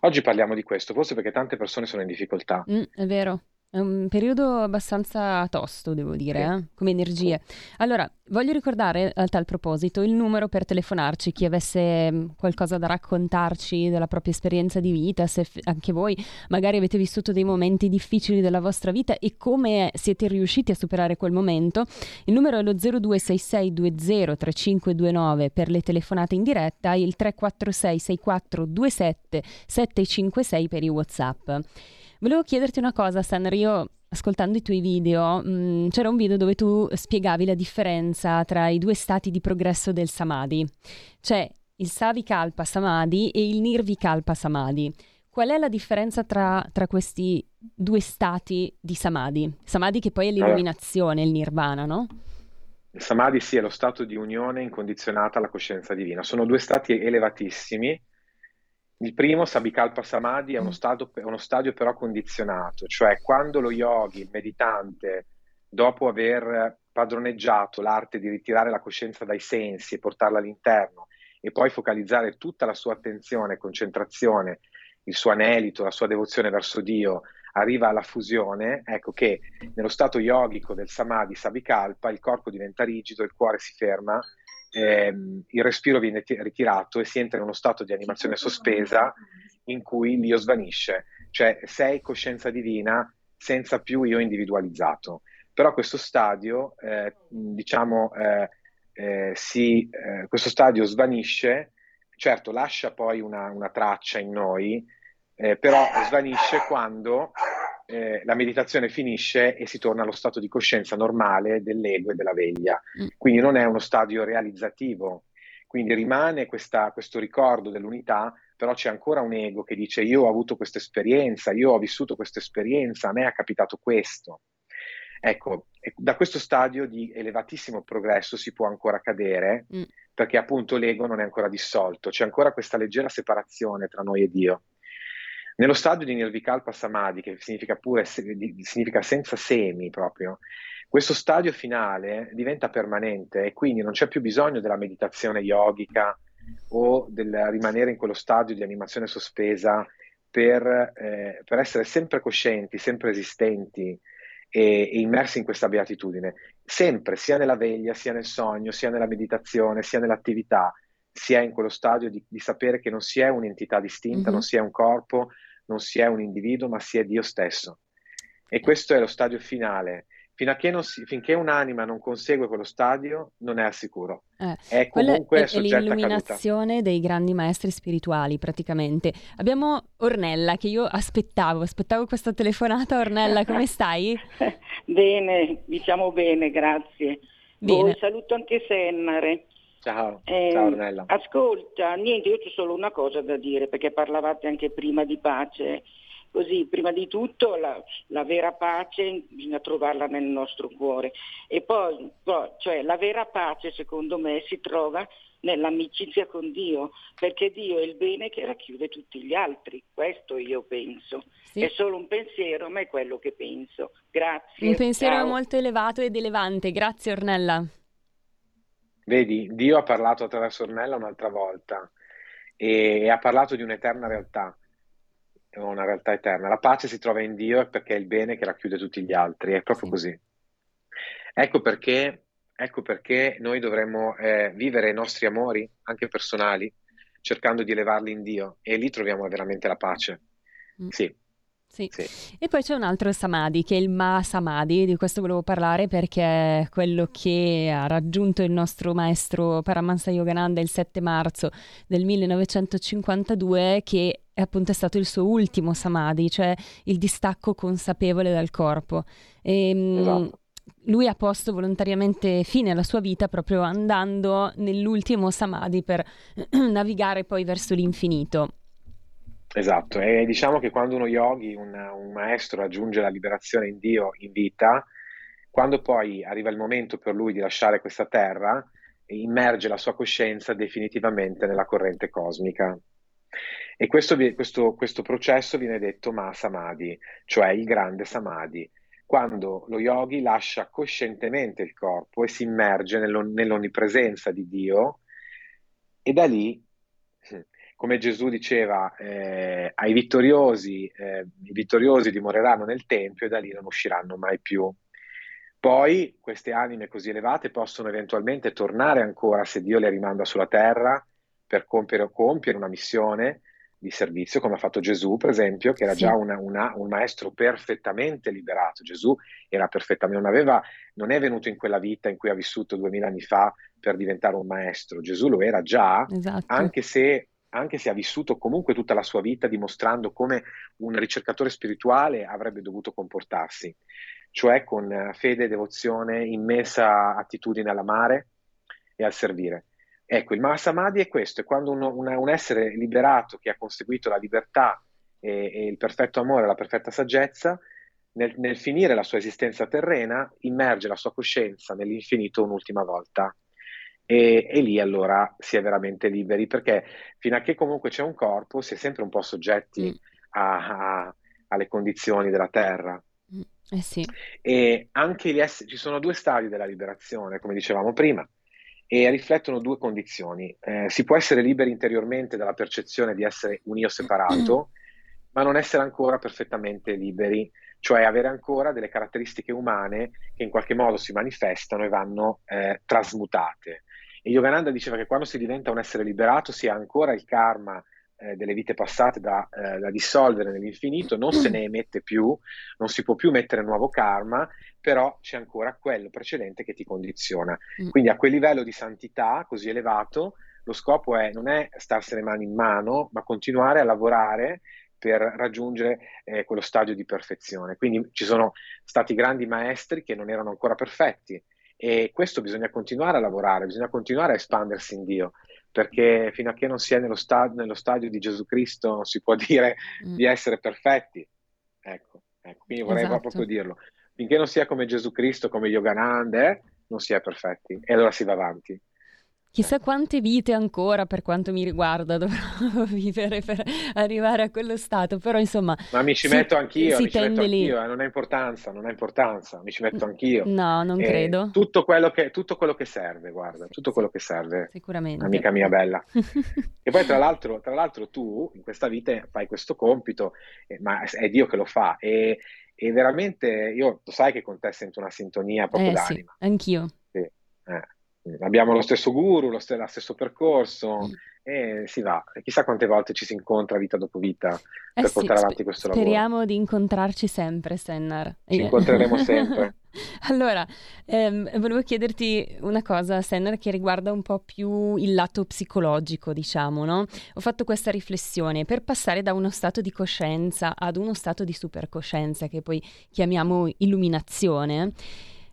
Oggi parliamo di questo, forse perché tante persone sono in difficoltà. Mm, è vero. È un periodo abbastanza tosto, devo dire, sì. eh? come energie. Allora, voglio ricordare a tal proposito il numero per telefonarci, chi avesse mm, qualcosa da raccontarci della propria esperienza di vita, se anche voi magari avete vissuto dei momenti difficili della vostra vita e come siete riusciti a superare quel momento. Il numero è lo 0266203529 per le telefonate in diretta e il 346 6427 756 per i WhatsApp. Volevo chiederti una cosa, Stanner. Io ascoltando i tuoi video, mh, mm, c'era un video dove tu spiegavi la differenza tra i due stati di progresso del Samadhi. C'è il Savikalpa Samadhi e il Nirvikalpa Samadhi. Qual è la differenza tra, tra, questi due stati di Samadhi? Samadhi che poi è l'illuminazione, il Nirvana, no? Il Samadhi sì, è lo stato di unione incondizionata alla coscienza divina. Sono due stati elevatissimi il primo, Sabikalpa Samadhi, è uno, mm. stato, è uno stadio però condizionato, cioè quando lo yogi, il meditante, dopo aver padroneggiato l'arte di ritirare la coscienza dai sensi e portarla all'interno e poi focalizzare tutta la sua attenzione, concentrazione, il suo anelito, la sua devozione verso Dio, arriva alla fusione, ecco che nello stato yogico del Samadhi Sabikalpa il corpo diventa rigido, il cuore si ferma ehm, il respiro viene t- ritirato e si entra in uno stato di animazione sospesa in cui l'io svanisce, cioè sei coscienza divina senza più io individualizzato. Però questo stadio, eh, diciamo, eh, eh, si, eh, questo stadio svanisce, certo lascia poi una, una traccia in noi, eh, però svanisce quando eh, la meditazione finisce e si torna allo stato di coscienza normale dell'ego e della veglia. Mm. Quindi non è uno stadio realizzativo, quindi rimane questa, questo ricordo dell'unità, però c'è ancora un ego che dice io ho avuto questa esperienza, io ho vissuto questa esperienza, a me è capitato questo. Ecco, da questo stadio di elevatissimo progresso si può ancora cadere, mm. perché appunto l'ego non è ancora dissolto, c'è ancora questa leggera separazione tra noi e Dio. Nello stadio di Nirvikalpa Samadhi, che significa pure significa senza semi proprio, questo stadio finale diventa permanente e quindi non c'è più bisogno della meditazione yogica o del rimanere in quello stadio di animazione sospesa per, eh, per essere sempre coscienti, sempre esistenti e, e immersi in questa beatitudine. sempre, sia nella veglia, sia nel sogno, sia nella meditazione, sia nell'attività, si è in quello stadio di, di sapere che non si è un'entità distinta, mm-hmm. non si è un corpo, non si è un individuo, ma si è Dio stesso. E questo è lo stadio finale si, finché un'anima non consegue quello stadio, non è al sicuro. Eh, è comunque è, è l'illuminazione dei grandi maestri spirituali, praticamente. Abbiamo Ornella, che io aspettavo, aspettavo questa telefonata. Ornella, come stai? bene, diciamo bene, grazie. Bene. Voi, saluto anche Sennare. Ciao, eh, ciao Ornella. Ascolta, niente, io ho solo una cosa da dire, perché parlavate anche prima di pace. Così, prima di tutto, la, la, vera pace bisogna trovarla nel nostro cuore. E poi, cioè, la vera pace, secondo me, si trova nell'amicizia con Dio, perché Dio è il bene che racchiude tutti gli altri. Questo io penso. Sì. È solo un pensiero, ma è quello che penso. Grazie. Un pensiero ciao. molto elevato ed elevante. Grazie, Ornella. Vedi, Dio ha parlato attraverso Ornella un'altra volta e ha parlato di un'eterna realtà una realtà eterna. La pace si trova in Dio perché è il bene che racchiude tutti gli altri, è proprio sì. così. Ecco perché, ecco perché noi dovremmo eh, vivere i nostri amori, anche personali, cercando di elevarli in Dio e lì troviamo veramente la pace. Mm. Sì. Sì. sì. E poi c'è un altro Samadhi che è il Ma Samadhi, di questo volevo parlare perché è quello che ha raggiunto il nostro maestro Paramahansa Yogananda il 7 marzo del 1952 che è appunto stato il suo ultimo Samadhi, cioè il distacco consapevole dal corpo. E, ehm, esatto. Lui ha posto volontariamente fine alla sua vita proprio andando nell'ultimo Samadhi per navigare poi verso l'infinito. Esatto, e diciamo che quando uno yogi, un, un, maestro, raggiunge la liberazione in Dio in vita, quando poi arriva il momento per lui di lasciare questa terra, immerge la sua coscienza definitivamente nella corrente cosmica. E questo, questo, questo processo viene detto Mahasamadhi, cioè il grande Samadhi, quando lo yogi lascia coscientemente il corpo e si immerge nell'onnipresenza di Dio e da lì come Gesù diceva, eh, ai vittoriosi, eh, i vittoriosi dimoreranno nel Tempio e da lì non usciranno mai più. Poi queste anime così elevate possono eventualmente tornare ancora se Dio le rimanda sulla terra per compiere, compiere una missione di servizio, come ha fatto Gesù, per esempio, che era sì. già una, una, un maestro perfettamente liberato. Gesù era perfettamente, non, aveva, non è venuto in quella vita in cui ha vissuto duemila anni fa per diventare un maestro. Gesù lo era già, esatto. anche se anche se ha vissuto comunque tutta la sua vita dimostrando come un ricercatore spirituale avrebbe dovuto comportarsi, cioè con fede, devozione, immensa attitudine all'amare e al servire. Ecco, il Mahasamadhi è questo, è quando uno, una, un essere liberato che ha conseguito la libertà e, e il perfetto amore, la perfetta saggezza, nel, nel finire la sua esistenza terrena, immerge la sua coscienza nell'infinito un'ultima volta e, e, lì allora si è veramente liberi perché fino a che comunque c'è un corpo si è sempre un po' soggetti mm. a, a, alle condizioni della terra. Mm. Eh sì. E anche gli esseri, ci sono due stadi della liberazione, come dicevamo prima, e riflettono due condizioni. Eh, si può essere liberi interiormente dalla percezione di essere un io separato, ma non essere ancora perfettamente liberi, cioè avere ancora delle caratteristiche umane che in qualche modo si manifestano e vanno eh, trasmutate. E Yogananda diceva che quando si diventa un essere liberato si ha ancora il karma eh, delle vite passate da, eh, da, dissolvere nell'infinito, non se ne emette più, non si può più mettere nuovo karma, però c'è ancora quello precedente che ti condiziona. Mm. Quindi a quel livello di santità così elevato, lo scopo è, non è starsi le mani in mano, ma continuare a lavorare per raggiungere eh, quello stadio di perfezione. Quindi ci sono stati grandi maestri che non erano ancora perfetti, e questo bisogna continuare a lavorare, bisogna continuare a espandersi in Dio, perché fino a che non si è nello, sta- nello stadio di Gesù Cristo non si può dire mm. di essere perfetti. Ecco, ecco quindi vorrei esatto. proprio dirlo. Finché non si è come Gesù Cristo, come Yogananda, eh, non si è perfetti e allora si va avanti. Chissà quante vite ancora, per quanto mi riguarda, dovrò vivere per arrivare a quello stato, però insomma... Ma mi ci si, metto anch'io, mi ci metto anch'io, eh, non ha importanza, non ha importanza, mi ci metto anch'io. No, non eh, credo. Tutto quello, che, tutto quello che serve, guarda, tutto quello che serve. Sicuramente. Amica mia bella. e poi tra l'altro, tra l'altro tu in questa vita fai questo compito, eh, ma è Dio che lo fa e, e veramente io lo sai che con te sento una sintonia proprio Eh sì, d'anima. anch'io. Sì, eh. Abbiamo lo stesso guru, lo, st- lo stesso percorso Mm. e si va. E chissà quante volte ci si incontra vita dopo vita Eh per sì, portare avanti questo lavoro. speriamo di incontrarci sempre, Sennar. Ci incontreremo sempre. Allora, ehm, volevo chiederti una cosa, Sennar, che riguarda un po' più il lato psicologico, diciamo, no? Ho fatto questa riflessione per passare da uno stato di coscienza ad uno stato di supercoscienza, che poi chiamiamo illuminazione.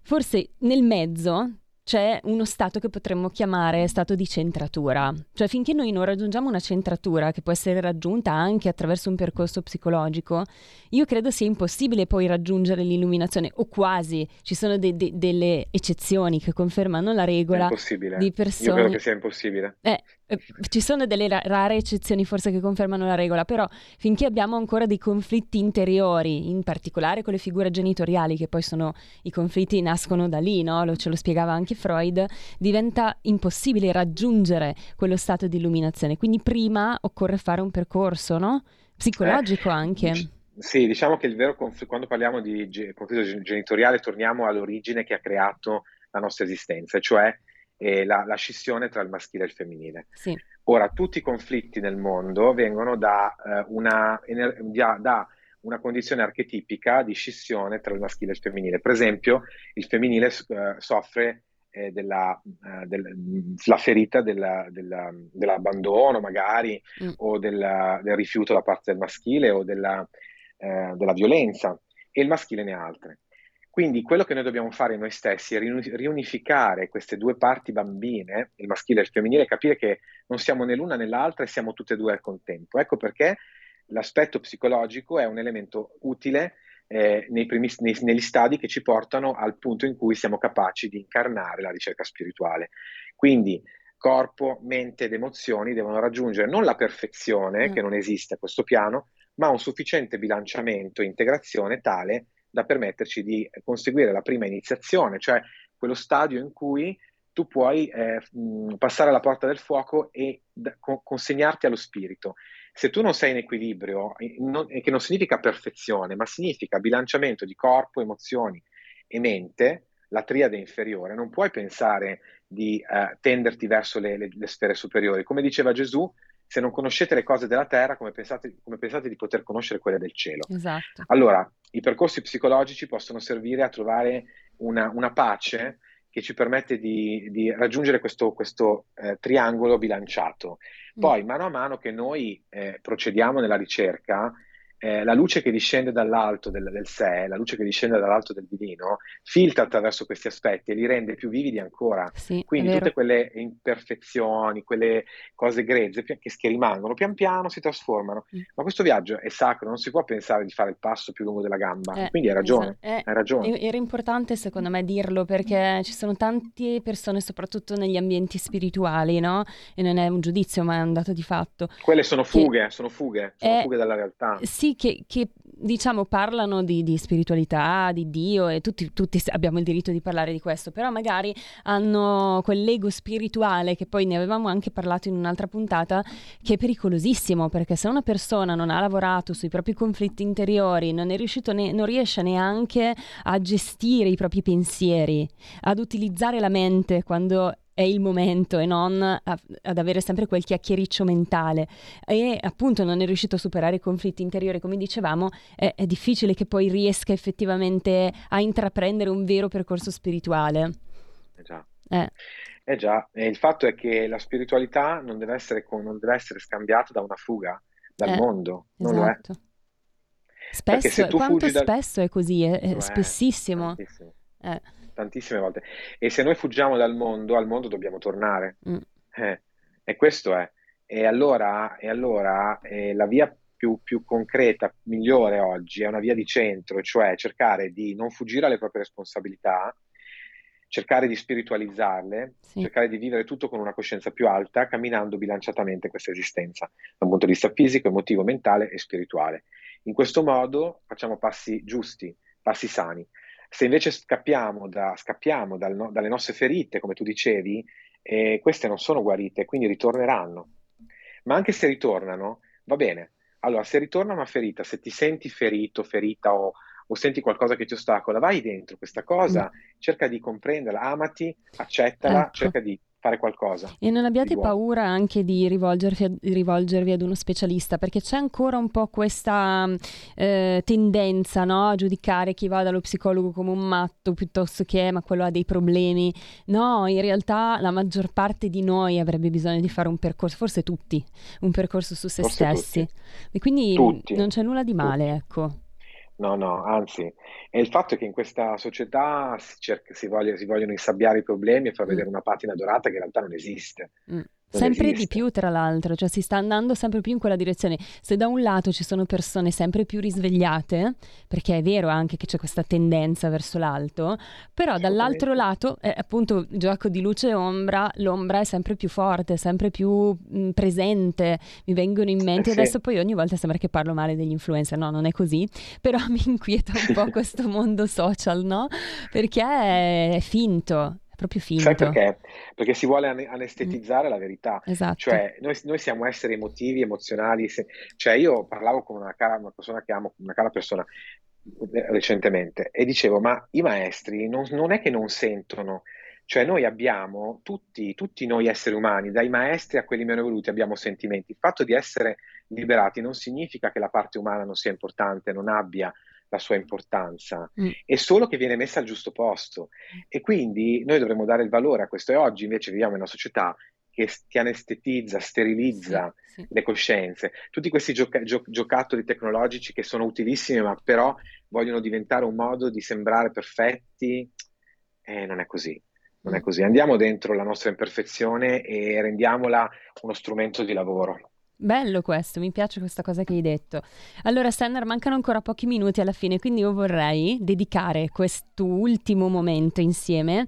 Forse nel mezzo c'è uno stato che potremmo chiamare stato di centratura, cioè finché noi non raggiungiamo una centratura che può essere raggiunta anche attraverso un percorso psicologico, io credo sia impossibile poi raggiungere l'illuminazione o quasi, ci sono de- de- delle eccezioni che confermano la È regola impossibile. di Io credo persone... che sia impossibile. Eh, ci sono delle ra- rare eccezioni forse che confermano la regola, però finché abbiamo ancora dei conflitti interiori, in particolare con le figure genitoriali, che poi sono i conflitti nascono da lì, no? Lo, ce lo spiegava anche Freud, diventa impossibile raggiungere quello stato di illuminazione. Quindi prima occorre fare un percorso, no? Psicologico Eh, anche. Sì, diciamo che il vero conflitto, quando parliamo di ge- conflitto gen- genitoriale, torniamo all'origine che ha creato la nostra esistenza, cioè eh, la, la scissione tra il maschile e il femminile. Sì. Ora, tutti i conflitti nel mondo vengono da, eh, una, da- da una condizione archetipica di scissione tra il maschile e il femminile. Per esempio, il femminile eh, soffre eh, della, eh, del- la ferita della- della- dell'abbandono, magari, Mm. o del rifiuto da parte del maschile o della, eh, della violenza, e il maschile ne ha altre. Quindi quello che noi dobbiamo fare noi stessi è riuni- riunificare queste due parti bambine, il maschile e il femminile, e capire che non siamo né l'una né l'altra e siamo tutte e due al contempo. Ecco perché l'aspetto psicologico è un elemento utile eh, nei primi- nei- negli stadi che ci portano al punto in cui siamo capaci di incarnare la ricerca spirituale. Quindi corpo, mente ed emozioni devono raggiungere non la perfezione, Mm. che non esiste a questo piano, ma un sufficiente bilanciamento e integrazione tale da permetterci di conseguire la prima iniziazione, cioè quello stadio in cui tu puoi eh, passare alla porta del fuoco e da- co- consegnarti allo spirito. Se tu non sei in equilibrio, non- che non significa perfezione, ma significa bilanciamento di corpo, emozioni e mente, la triade inferiore, non puoi pensare di eh, tenderti verso le, le- le sfere superiori. Come diceva Gesù, se non conoscete le cose della terra, come pensate, come pensate di poter conoscere quelle del cielo? Esatto. Allora, i percorsi psicologici possono servire a trovare una, una pace che ci permette di, di raggiungere questo, questo, eh, triangolo bilanciato. Poi, mano a mano che noi eh, procediamo nella ricerca, eh, la luce che discende dall'alto del, del sé, la luce che discende dall'alto del divino, filtra attraverso questi aspetti e li rende più vividi ancora. Sì, Quindi tutte quelle imperfezioni, quelle cose grezze che, che rimangono, pian piano si trasformano. Mm. Ma questo viaggio è sacro, non si può pensare di fare il passo più lungo della gamba. Eh, Quindi hai ragione, esatto. Eh, hai ragione. Era importante secondo me dirlo perché ci sono tante persone, soprattutto negli ambienti spirituali, no? E non è un giudizio, ma è un dato di fatto. Quelle sono che- fughe, sono fughe, sono fughe dalla realtà. Sì, che, che, diciamo parlano di, di spiritualità, di Dio e tutti, tutti abbiamo il diritto di parlare di questo, però magari hanno quell'ego spirituale che poi ne avevamo anche parlato in un'altra puntata, che è pericolosissimo perché se una persona non ha lavorato sui propri conflitti interiori, non ne- non riesce neanche a gestire i propri pensieri, ad utilizzare la mente quando è il momento e non a- ad avere sempre quel chiacchiericcio mentale e appunto non è riuscito a superare i conflitti interiori come dicevamo è, è difficile che poi riesca effettivamente a intraprendere un vero percorso spirituale Eh già. Eh, Eh già, e il fatto è che la spiritualità non deve essere, co- non deve essere scambiata da una fuga dal Eh, mondo, non lo è. esatto spesso quanto dal- spesso è così è, è Lo è, spessissimo. Eh, tantissime volte. E se noi fuggiamo dal mondo, al mondo dobbiamo tornare. mm, Eh, e questo è. E allora, e allora eh, la via più, più concreta, migliore oggi, è una via di centro, cioè cercare di non fuggire alle proprie responsabilità, cercare di spiritualizzarle, Sì. cercare di vivere tutto con una coscienza più alta, camminando bilanciatamente questa esistenza, da un punto di vista fisico, emotivo, mentale e spirituale. In questo modo facciamo passi giusti, passi sani. Se invece scappiamo, da- scappiamo dal no- dalle nostre ferite, come tu dicevi, eh, queste non sono guarite, quindi ritorneranno. Ma anche se ritornano, va bene. Allora, se ritorna una ferita, se ti senti ferito, ferita o, o senti qualcosa che ti ostacola, vai dentro questa cosa, mm. cerca di comprenderla, amati, accettala, ecco. cerca di fare qualcosa. E non abbiate paura anche di rivolgervi, rivolgervi, ad uno specialista, perché c'è ancora un po' questa eh, tendenza no? a giudicare chi va dallo psicologo come un matto piuttosto che ma quello ha dei problemi. No, in realtà la maggior parte di noi avrebbe bisogno di fare un percorso, forse tutti, un percorso su se forse stessi. Tutti. E quindi tutti. non c'è nulla di male, tutti. ecco. No, no, anzi, è il fatto che in questa società si, cerca, si, voglia, si vogliono insabbiare i problemi e far mm. vedere una patina dorata che in realtà non esiste. Mm. Sempre esiste. di più, tra l'altro, cioè si sta andando sempre più in quella direzione. Se da un lato ci sono persone sempre più risvegliate, perché è vero anche che c'è questa tendenza verso l'alto, però dall'altro lato, eh, appunto, gioco di luce e ombra, l'ombra è sempre più forte, sempre più mh, mm, presente. Mi vengono in mente, eh sì. adesso poi ogni volta sembra che parlo male degli influencer, no, non è così, però mi inquieta un po' questo mondo social, no? Perché è finto proprio finto. Sai perché? Perché si vuole anestetizzare mm. la verità. Esatto. Cioè, noi, noi, siamo esseri emotivi, emozionali. Se, cioè, io parlavo con una cara una persona che amo, una cara persona eh, recentemente e dicevo, ma i maestri non, non è che non sentono, cioè noi abbiamo, tutti, tutti noi esseri umani, dai maestri a quelli meno evoluti, abbiamo sentimenti. Il fatto di essere liberati non significa che la parte umana non sia importante, non abbia la sua importanza, mm. è solo che viene messa al giusto posto. E quindi noi dovremmo dare il valore a questo. E oggi invece viviamo in una società che ti anestetizza, sterilizza sì, sì. le coscienze. Tutti questi gioca- gio- giocattoli tecnologici che sono utilissimi, ma però vogliono diventare un modo di sembrare perfetti, eh, non è così. Non è mm. così. Andiamo dentro la nostra imperfezione e rendiamola uno strumento di lavoro. Bello questo, mi piace questa cosa che hai detto. Allora, Senner, mancano ancora pochi minuti alla fine, quindi io vorrei dedicare quest'ultimo momento insieme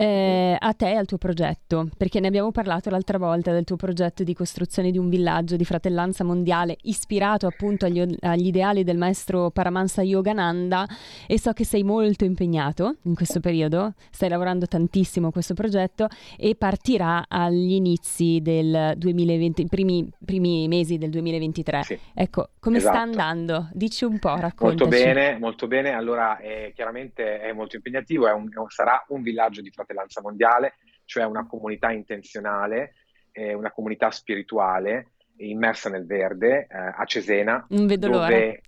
eh, a te e al tuo progetto, perché ne abbiamo parlato l'altra volta del tuo progetto di costruzione di un villaggio di fratellanza mondiale ispirato appunto agli, agli ideali del maestro Paramahansa Yogananda e so che sei molto impegnato in questo periodo, stai lavorando tantissimo a questo progetto e partirà agli inizi del 2020, primi, primi mesi del 2023. Sì, ecco, come esatto. sta andando? Dici un po', raccontaci. Molto bene, molto bene. Allora, eh, chiaramente è molto impegnativo, è un, sarà un villaggio di fratellanza fratellanza mondiale, cioè una comunità intenzionale, eh, una comunità spirituale immersa nel verde eh, a Cesena. Non vedo dove... l'ora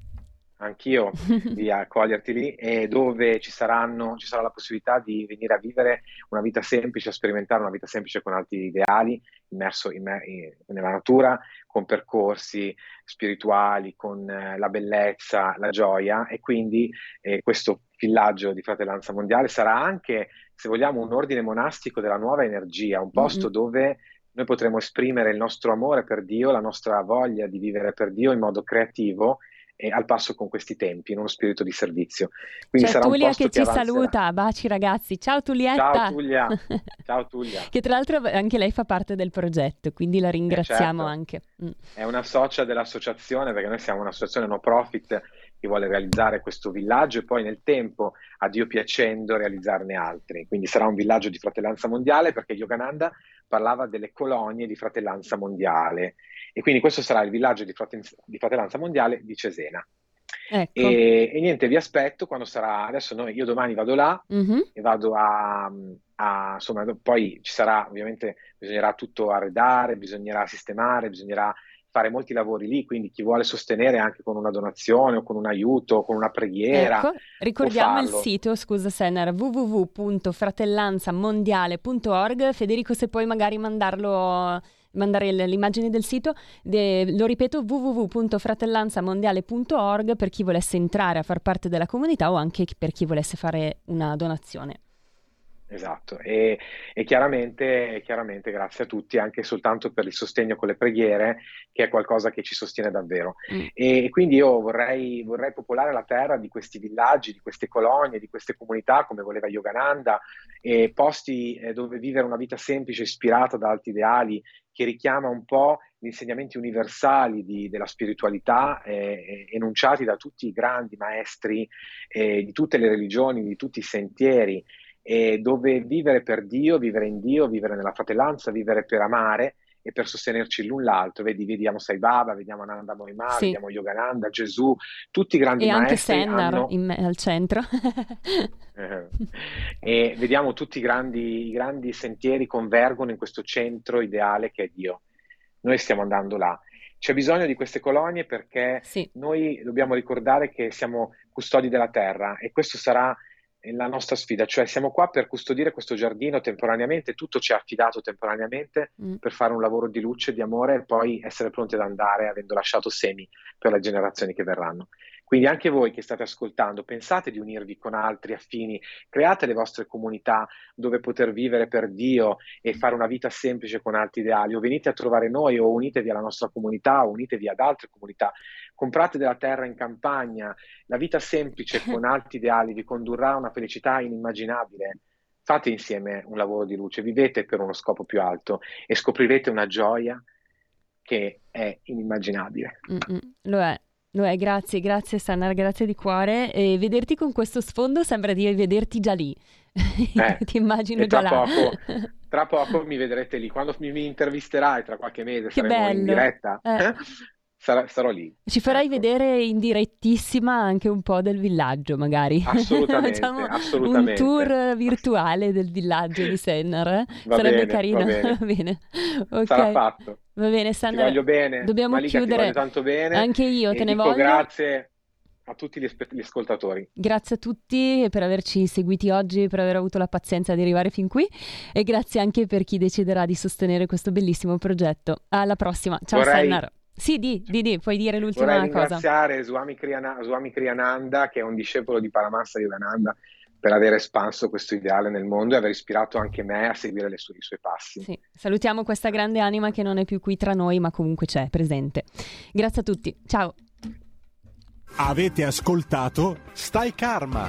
anch'io di accoglierti lì e dove ci, saranno, ci sarà la possibilità di venire a vivere una vita semplice, a sperimentare una vita semplice con altri ideali, immerso in, in, nella natura, con percorsi spirituali, con eh, la bellezza, la gioia e quindi eh, questo villaggio di fratellanza mondiale sarà anche se vogliamo, un ordine monastico della nuova energia, un posto mm-hmm. dove noi potremo esprimere il nostro amore per Dio, la nostra voglia di vivere per Dio in modo creativo e al passo con questi tempi, in uno spirito di servizio. Quindi C'è sarà Tulia che, che ci avanzerà. saluta, baci ragazzi, ciao Tulietta! Ciao Tulia, ciao Tulia. che tra l'altro anche lei fa parte del progetto, quindi la ringraziamo eh certo. anche. Mm. È una socia dell'associazione, perché noi siamo un'associazione no profit che vuole realizzare questo villaggio e poi nel tempo, a Dio piacendo, realizzarne altri. Quindi sarà un villaggio di fratellanza mondiale perché Yogananda parlava delle colonie di fratellanza mondiale e quindi questo sarà il villaggio di, fraten- di fratellanza mondiale di Cesena. Ecco. E, e, niente, vi aspetto quando sarà. Adesso noi, io domani vado là mm-hmm. e vado a, a, Insomma, poi ci sarà, ovviamente, bisognerà tutto arredare, bisognerà sistemare, bisognerà fare molti lavori lì, quindi chi vuole sostenere anche con una donazione o con un aiuto o con una preghiera. Ecco, ricordiamo il sito, scusa Senner, www.fratellanzamondiale.org. Federico, se puoi magari mandarlo mandare l'immagine del sito, de, lo ripeto www.fratellanzamondiale.org per chi volesse entrare a far parte della comunità o anche per chi volesse fare una donazione. Esatto, e, e chiaramente, chiaramente, grazie a tutti anche soltanto per il sostegno con le preghiere, che è qualcosa che ci sostiene davvero. Mm. E, quindi io vorrei, vorrei, popolare la terra di questi villaggi, di queste colonie, di queste comunità, come voleva Yogananda, e posti eh, dove vivere una vita semplice, ispirata da alti ideali, che richiama un po' gli insegnamenti universali di, della spiritualità eh, enunciati da tutti i grandi maestri eh, di tutte le religioni, di tutti i sentieri e dove vivere per Dio, vivere in Dio, vivere nella fratellanza, vivere per amare e per sostenerci l'un l'altro. Vedi, vediamo Sai Baba, vediamo Ananda Moimar, Sì. vediamo Yogananda, Gesù, tutti i grandi E anche maestri Sennar hanno- in al centro. e vediamo tutti i grandi, i grandi sentieri convergono in questo centro ideale che è Dio. Noi stiamo andando là. C'è bisogno di queste colonie perché noi dobbiamo ricordare che siamo custodi della terra e questo sarà la nostra sfida, cioè siamo qua per custodire questo giardino temporaneamente, tutto ci è affidato temporaneamente Mm. per fare un lavoro di luce, di amore e poi essere pronti ad andare avendo lasciato semi per le generazioni che verranno. Quindi anche voi che state ascoltando, pensate di unirvi con altri affini, create le vostre comunità dove poter vivere per Dio e fare una vita semplice con alti ideali, o venite a trovare noi o unitevi alla nostra comunità o unitevi ad altre comunità, comprate della terra in campagna, la vita semplice con alti ideali vi condurrà a una felicità inimmaginabile. Fate insieme un lavoro di luce, vivete per uno scopo più alto e scoprirete una gioia che è inimmaginabile. Mm-mm. Lo è. Lo è, grazie, grazie Sannar, grazie di cuore. E vederti con questo sfondo sembra di vederti già lì. Eh, Ti immagino già là. poco, tra poco mi vedrete lì. Quando mi, mi intervisterai tra qualche mese, Che saremo in bello. diretta, Eh. Sarà- sarò lì. Ci farai vedere in direttissima anche un po' del villaggio, magari. Assolutamente, Facciamo assolutamente. un tour virtuale del villaggio di Sennar. eh? Sarebbe bene, carino. va bene. Va bene. Ok. Sarà fatto. Va bene, Ti Sennar. voglio bene. Dobbiamo Malika, ti chiudere. tanto bene. Anche io E te ne voglio. grazie a tutti gli, gli ascoltatori. Grazie a tutti per averci seguiti oggi, per aver avuto la pazienza di arrivare fin qui e grazie anche per chi deciderà di sostenere questo bellissimo progetto. Alla prossima. Ciao Vorrei- Sennar. Sì, di, di, di, puoi dire l'ultima Vorrei cosa. ringraziare Swami, Kriyana- Swami Kriyananda, che è un discepolo di Paramahansa Yogananda, per aver espanso questo ideale nel mondo e aver ispirato anche me a seguire le sue- i suoi passi. Sì, salutiamo questa grande anima che non è più qui tra noi, ma comunque c'è, presente. Grazie a tutti. Ciao. Avete ascoltato Stai Karma,